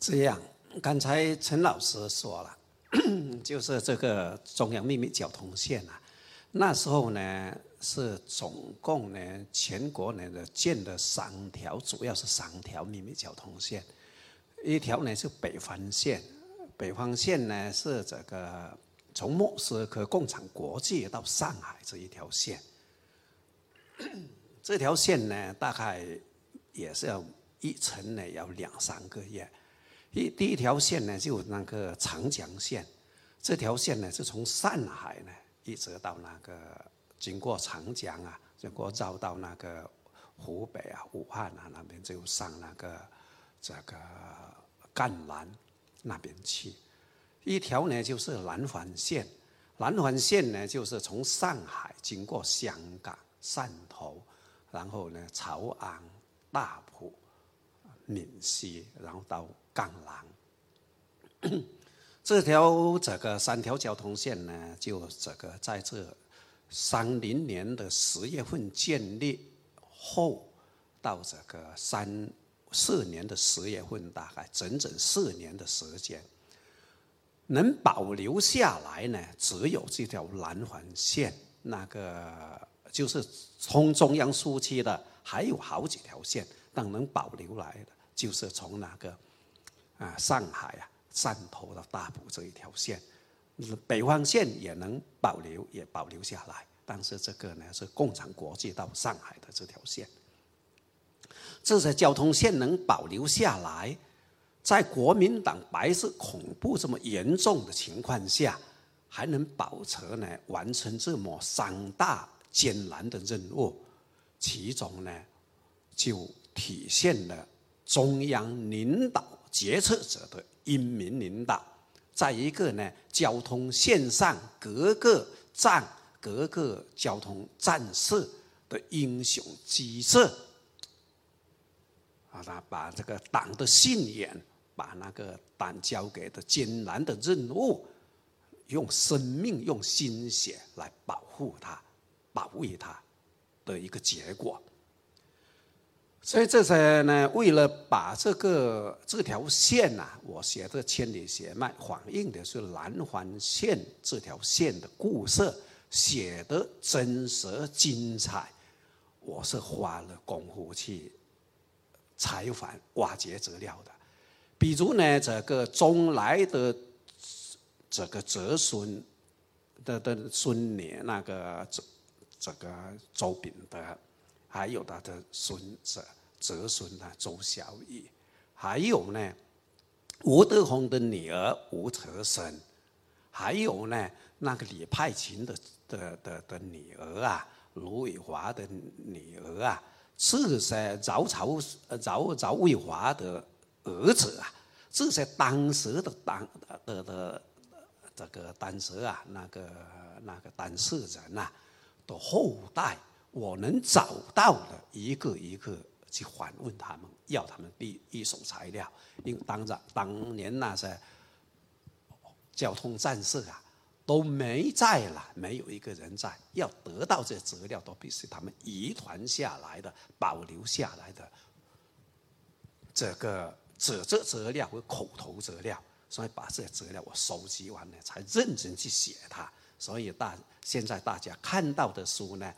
这样，刚才陈老师说了，就是这个中央秘密交通线啊，那时候呢是总共呢全国呢建了三条，主要是三条秘密交通线，一条呢是北方线，北方线呢是这个从莫斯科共产国际到上海这一条线，这条线呢大概也是要一程呢要两三个月。一第一条线呢，就那个长江线，这条线呢是从上海呢一直到那个经过长江啊，经过绕到那个湖北啊、武汉啊那边，就上那个这个赣南那边去。一条呢就是南环线，南环线呢就是从上海经过香港、汕头，然后呢潮安、大埔、闽西，然后到。港南，这条这个三条交通线呢，就这个在这三零年的十月份建立后，到这个三四年的十月份，大概整整四年的时间，能保留下来呢，只有这条南环线，那个就是从中央苏区的，还有好几条线，但能保留来的，就是从那个。啊，上海啊，汕头到大埔这一条线，北方线也能保留，也保留下来。但是这个呢，是共产国际到上海的这条线，这些交通线能保留下来，在国民党白色恐怖这么严重的情况下，还能保持呢，完成这么三大艰难的任务，其中呢，就体现了中央领导。决策者的英明领导，在一个呢交通线上各个站、各个交通战士的英雄机智，啊，他把这个党的信念，把那个党交给的艰难的任务，用生命、用心血来保护他、保卫他的一个结果。所以这些呢，为了把这个这条线呐，我写的千里血脉反映的是南环线这条线的故事，写的真实精彩，我是花了功夫去采访挖掘资料的。比如呢，这个中来的这个侄孙的的孙女，那个这这个周秉德。还有他的孙子、侄孙呐，周小雨，还有呢，吴德宏的女儿吴德生，还有呢，那个李派琴的的的的女儿啊，卢伟华的女儿啊，这些饶朝饶饶卫华的儿子啊，这些当时的当的的这个当时啊，那个那个当事人呐的后代。我能找到的一个一个去访问他们，要他们第一手材料，因为当然当年那些交通战士啊都没在了，没有一个人在，要得到这资料都必须他们遗传下来的、保留下来的这个纸质资料和口头资料，所以把这些资料我收集完了，才认真去写它。所以大现在大家看到的书呢。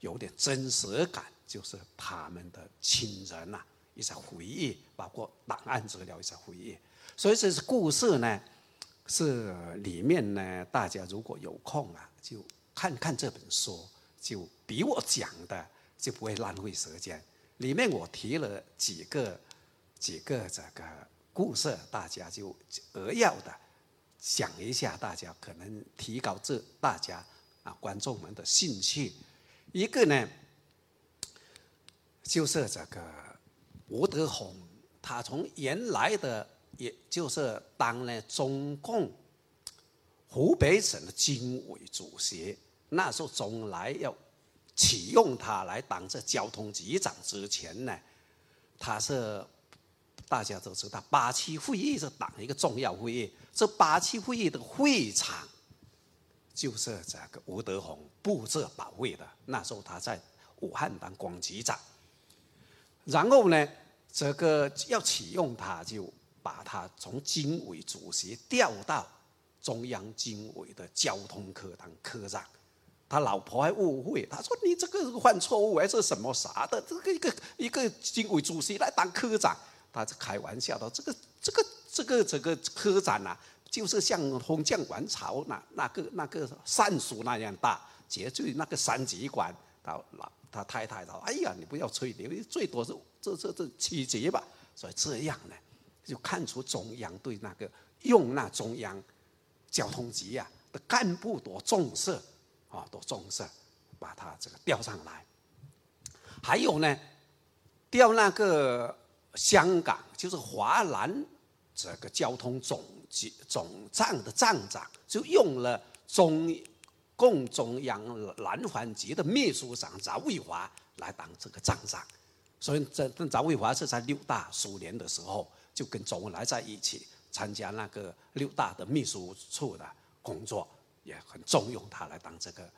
有点真实感，就是他们的亲人呐，一些回忆，包括档案资料一些回忆。所以这是故事呢，是里面呢，大家如果有空啊，就看看这本书，就比我讲的就不会浪费时间。里面我提了几个几个这个故事，大家就扼要的讲一下，大家可能提高这大家啊观众们的兴趣。一个呢，就是这个吴德宏，他从原来的，也就是当了中共湖北省的军委主席，那时候总来要启用他来当这交通局长之前呢，他是大家都知道八七会议是党一个重要会议，这八七会议的会场。就是这个吴德宏布置保卫的，那时候他在武汉当光局长，然后呢，这个要启用他，就把他从经委主席调到中央经委的交通科当科长。他老婆还误会，他说：“你这个犯错误还是什么啥的？这个一个一个经委主席来当科长，他是开玩笑的。这个这个这个这个科长啊，就是像封将王朝那那个那个善书那样大，绝对那个三级官。他老他太太说：‘哎呀，你不要吹牛，最多是这这这七级吧。’所以这样呢，就看出中央对那个用那中央交通局啊的干部多重视。”啊，多重视，把他这个调上来。还有呢，调那个香港，就是华南这个交通总总站的站长，就用了中共中央南环局的秘书长赵卫华来当这个站长。所以，这赵卫华是在六大苏联的时候，就跟周恩来在一起参加那个六大的秘书处的工作。也很重用他来当这个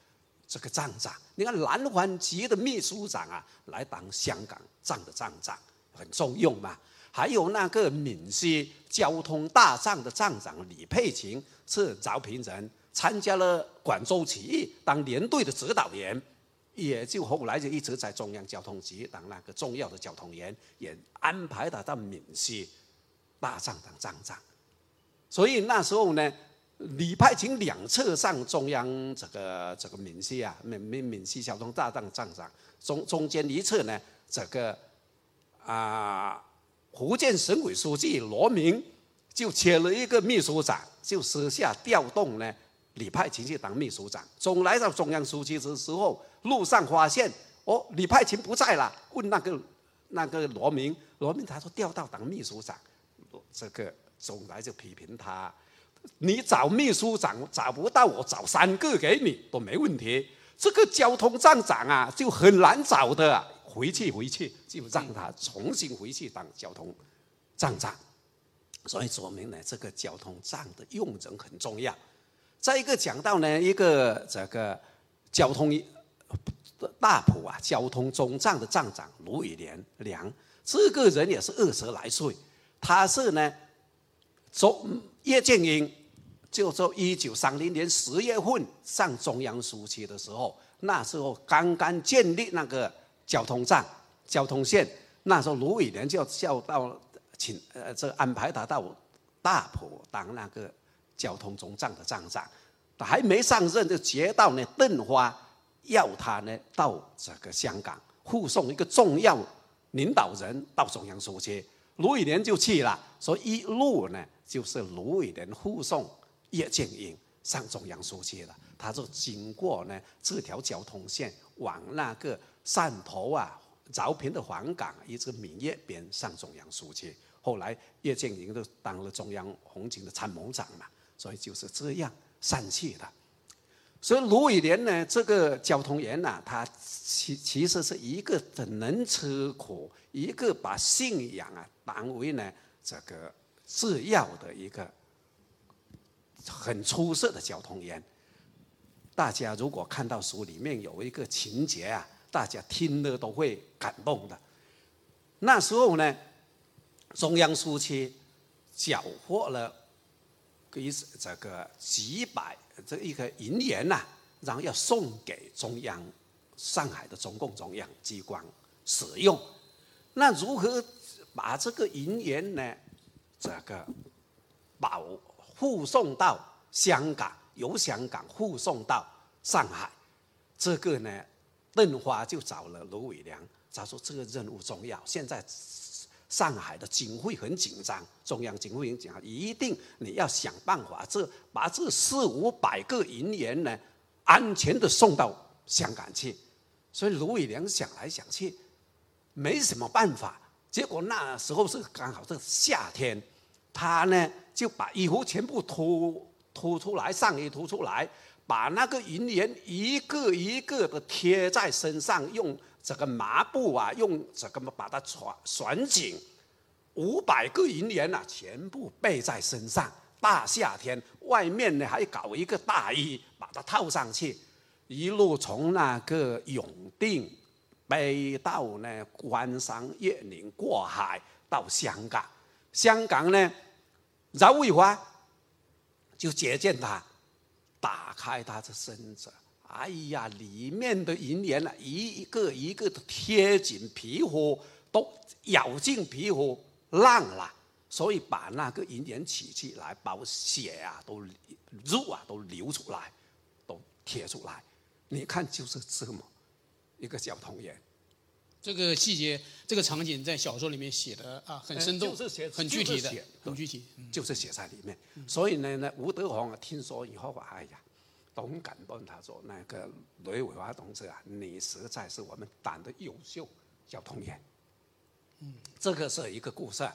这个站长。你看南环局的秘书长啊，来当香港站的站长，很重用嘛。还有那个闽西交通大站的站长李佩琴是饶平人，参加了广州起义当连队的指导员，也就后来就一直在中央交通局当那个重要的交通员，也安排他到闽西大站当站长。所以那时候呢。李派琴两侧上中央这个这个闽西啊，闽闽闽西交通大站站长，中中间一侧呢，这个啊福建省委书记罗明就缺了一个秘书长，就私下调动呢李派勤去当秘书长。总来到中央书记的时候，路上发现哦李派勤不在了，问那个那个罗明，罗明他说调到当秘书长，这个总来就批评他。你找秘书长找不到，我找三个给你都没问题。这个交通站长啊，就很难找的，回去回去就让他重新回去当交通站长。所以说明呢，这个交通站的用人很重要。再一个讲到呢，一个这个交通大埔啊，交通总站的站长卢伟廉良，这个人也是二十来岁，他是呢，中。叶剑英就说，一九三零年十月份上中央书记的时候，那时候刚刚建立那个交通站、交通线，那时候卢伟廉就叫到请呃，这安排他到大埔当那个交通总站的站长，还没上任就接到呢邓花要他呢到这个香港护送一个重要领导人到中央书记，卢伟廉就去了，所以一路呢。就是卢伟廉护送叶剑英上中央书记了，他就经过呢这条交通线往那个汕头啊、饶平的黄冈一直闽粤边上中央书记。后来叶剑英就当了中央红军的参谋长嘛，所以就是这样上去的。所以卢伟廉呢，这个交通员呐，他其其实是一个很能吃苦，一个把信仰啊当为呢这个。制药的一个很出色的交通员，大家如果看到书里面有一个情节啊，大家听了都会感动的。那时候呢，中央苏区缴获了给这个几百这一个银元呐，然后要送给中央上海的中共中央机关使用。那如何把这个银元呢？这个保护送到香港，由香港护送到上海，这个呢，邓华就找了卢伟良，他说这个任务重要，现在上海的警会很紧张，中央警会很紧张，一定你要想办法，这把这四五百个银元呢，安全的送到香港去。所以卢伟良想来想去，没什么办法。结果那时候是刚好是夏天，他呢就把衣服全部脱脱出来，上衣脱出来，把那个银元一个一个的贴在身上，用这个麻布啊，用这个把它拴拴紧，五百个银元啊，全部背在身上。大夏天，外面呢还搞一个大衣，把它套上去，一路从那个永定。背到呢，关山越岭过海到香港，香港呢饶卫华就接见他，打开他的身子，哎呀，里面的银元啊，一个一个的贴紧皮肤，都咬进皮肤烂了，所以把那个银元取起来，把我血啊都肉啊都流出来，都贴出来。你看，就是这么一个交通员。这个细节，这个场景在小说里面写的啊，很生动，很具体的，很具体，就是写在里面。所以呢，那吴德宏听说以后，哎呀，都很感动。他说：“那个雷伟华同志啊，你实在是我们党的优秀交通员。”嗯，这个是一个故事。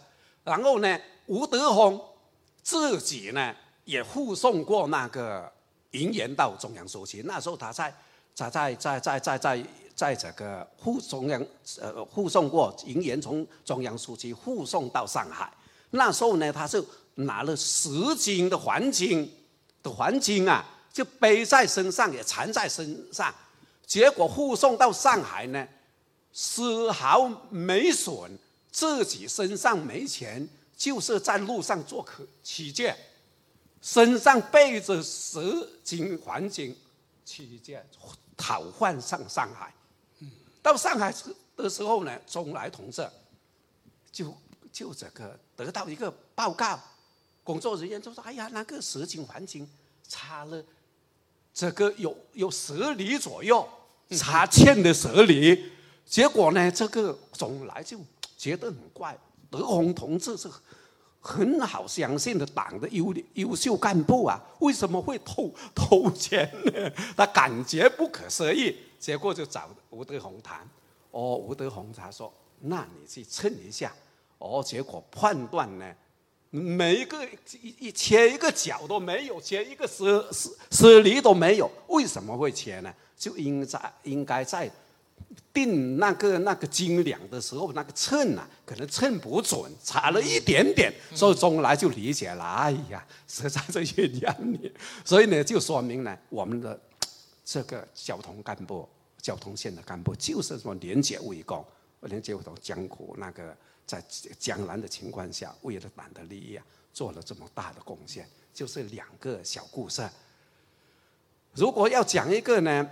然后呢，吴德宏自己呢也护送过那个银元到中央书记。那时候他在，在在在在在在。在这个护中央呃护送过银元从中央书记护送到上海，那时候呢，他就拿了十斤的黄金的黄金啊，就背在身上也缠在身上，结果护送到上海呢，丝毫没损，自己身上没钱，就是在路上做客起见，身上背着十斤黄金起见，讨换上上海。到上海的时候呢，周来同志就就这个得到一个报告，工作人员就说：“哎呀，那个实情环境差了这个有有十里左右，差欠的十里。”结果呢，这个总来就觉得很怪，德宏同志是很好相信的党的优优秀干部啊，为什么会偷偷钱呢？他感觉不可思议。结果就找吴德宏谈，哦，吴德宏他说：“那你去称一下。”哦，结果判断呢，每一个一切一个角都没有，切一个十十十厘都没有。为什么会切呢？就应在应该在定那个那个斤两的时候，那个秤啊，可能称不准，差了一点点，所以中来就理解了。哎呀，实在是原谅你。所以呢，就说明呢，我们的。这个交通干部、交通线的干部，就是说廉洁为公，廉洁为公，江苦那个在江南的情况下，为了党的利益啊，做了这么大的贡献，就是两个小故事。如果要讲一个呢，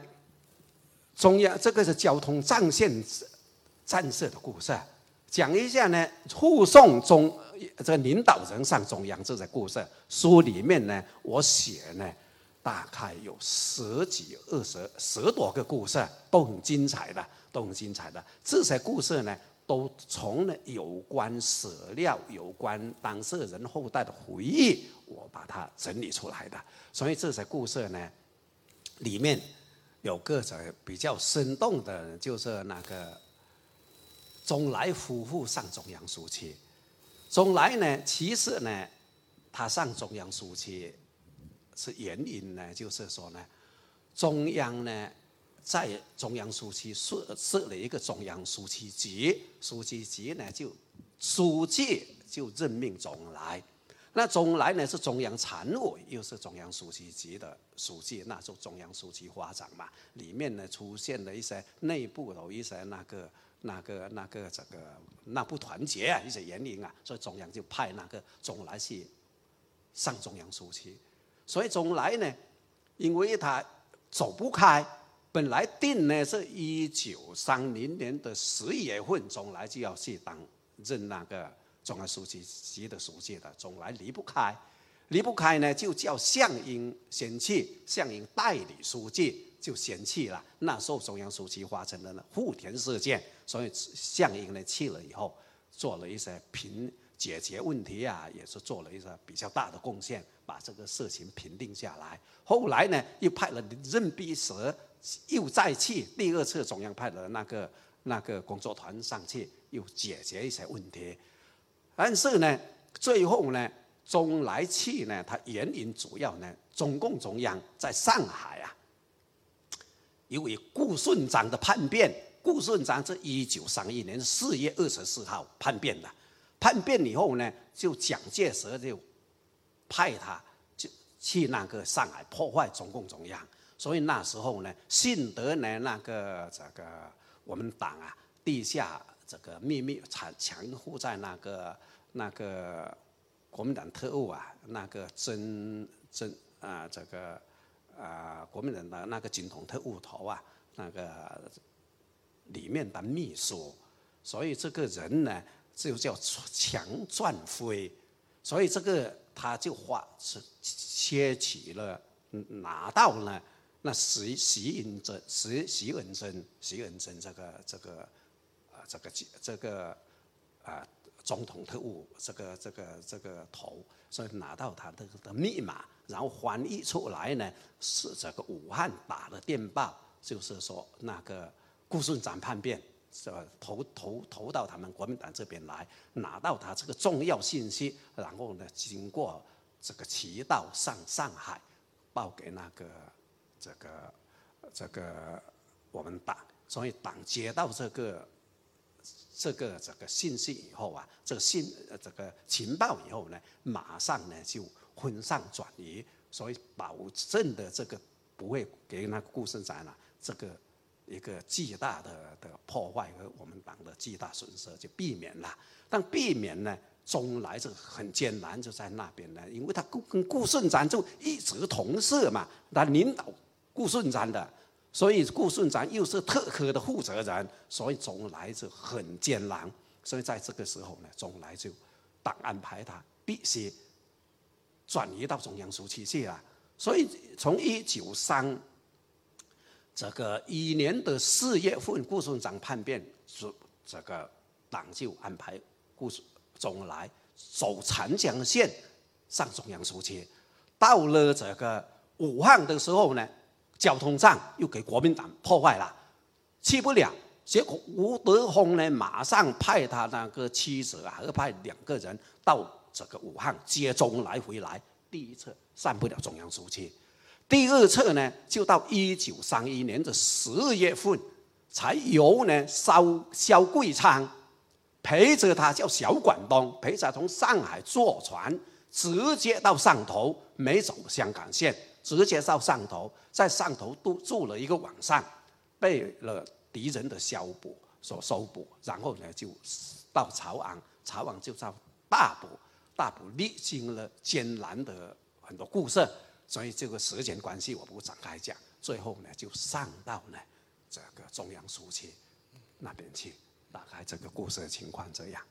中央这个是交通战线战设的故事，讲一下呢，护送中这个领导人上中央这个故事，书里面呢，我写呢。大概有十几、二十、十多个故事，都很精彩的，都很精彩的。这些故事呢，都从呢有关史料、有关当事人后代的回忆，我把它整理出来的。所以这些故事呢，里面有个种比较生动的，就是那个钟来夫妇上中央书记。钟来呢，其实呢，他上中央书记。是原因呢，就是说呢，中央呢在中央书记设设了一个中央书记局，书记局呢就书记就任命总来，那总来呢是中央常委，又是中央书记局的书记，那就中央书记发展嘛，里面呢出现了一些内部的一些那个那个那个这个那不团结啊一些原因啊，所以中央就派那个总来去上中央书记。所以总来呢，因为他走不开，本来定呢是一九三零年的十一月份，总来就要去当任那个中央书记局的书记的，总来离不开，离不开呢就叫项英先去，项英代理书记就先去了。那时候中央书记发生了呢富田事件，所以项英呢去了以后，做了一些平解决问题啊，也是做了一些比较大的贡献。把这个事情平定下来，后来呢，又派了任弼时，又再去第二次中央派的那个那个工作团上去，又解决一些问题。但是呢，最后呢，中来去呢，它原因主要呢，中共中央在上海啊，因为顾顺章的叛变，顾顺章是一九三一年四月二十四号叛变的，叛变以后呢，就蒋介石就。派他就去那个上海破坏中共中央，所以那时候呢，信德呢那个这个我们党啊，地下这个秘密藏强护在那个那个国民党特务啊，那个真真啊，这个啊，国民党的那个警统特务头啊，那个里面的秘书，所以这个人呢，就叫强壮飞，所以这个他就花是窃取了拿到了，那徐徐云珍、徐徐文珍、徐文珍这个这个，这个这个啊。总统特务这个这个这个头，所以拿到他的的密码，然后翻译出来呢，是这个武汉打的电报，就是说那个顾顺章叛变，是吧？投投投到他们国民党这边来，拿到他这个重要信息，然后呢，经过这个渠道上上海，报给那个这个这个我们党，所以党接到这个。这个这个信息以后啊，这个信这个情报以后呢，马上呢就分散转移，所以保证的这个不会给那个顾顺展了这个一个巨大的的破坏和我们党的巨大损失就避免了。但避免呢，中来这个很艰难，就在那边呢，因为他跟顾顺章就一直同事嘛，他领导顾顺章的。所以顾顺章又是特科的负责人，所以总来就很艰难。所以在这个时候呢，总来就党安排他必须转移到中央苏区去了。所以从一九三这个一年的四月份，顾顺章叛变，是这个党就安排顾顺总来走长江线上中央苏区。到了这个武汉的时候呢。交通站又给国民党破坏了，去不了。结果吴德峰呢，马上派他那个妻子啊，和派两个人到这个武汉接中来回来。第一次上不了中央书记，第二次呢，就到一九三一年的十二月份，才由呢肖肖桂昌陪着他叫小广东，陪着从上海坐船直接到汕头，没走香港线。直接到上头，在上头都住了一个晚上，被了敌人的消捕所收捕，然后呢就到朝昂，朝昂就到大埔，大埔历经了艰难的很多故事，所以这个时间关系我不展开讲，最后呢就上到呢这个中央书记那边去，大概这个故事的情况这样。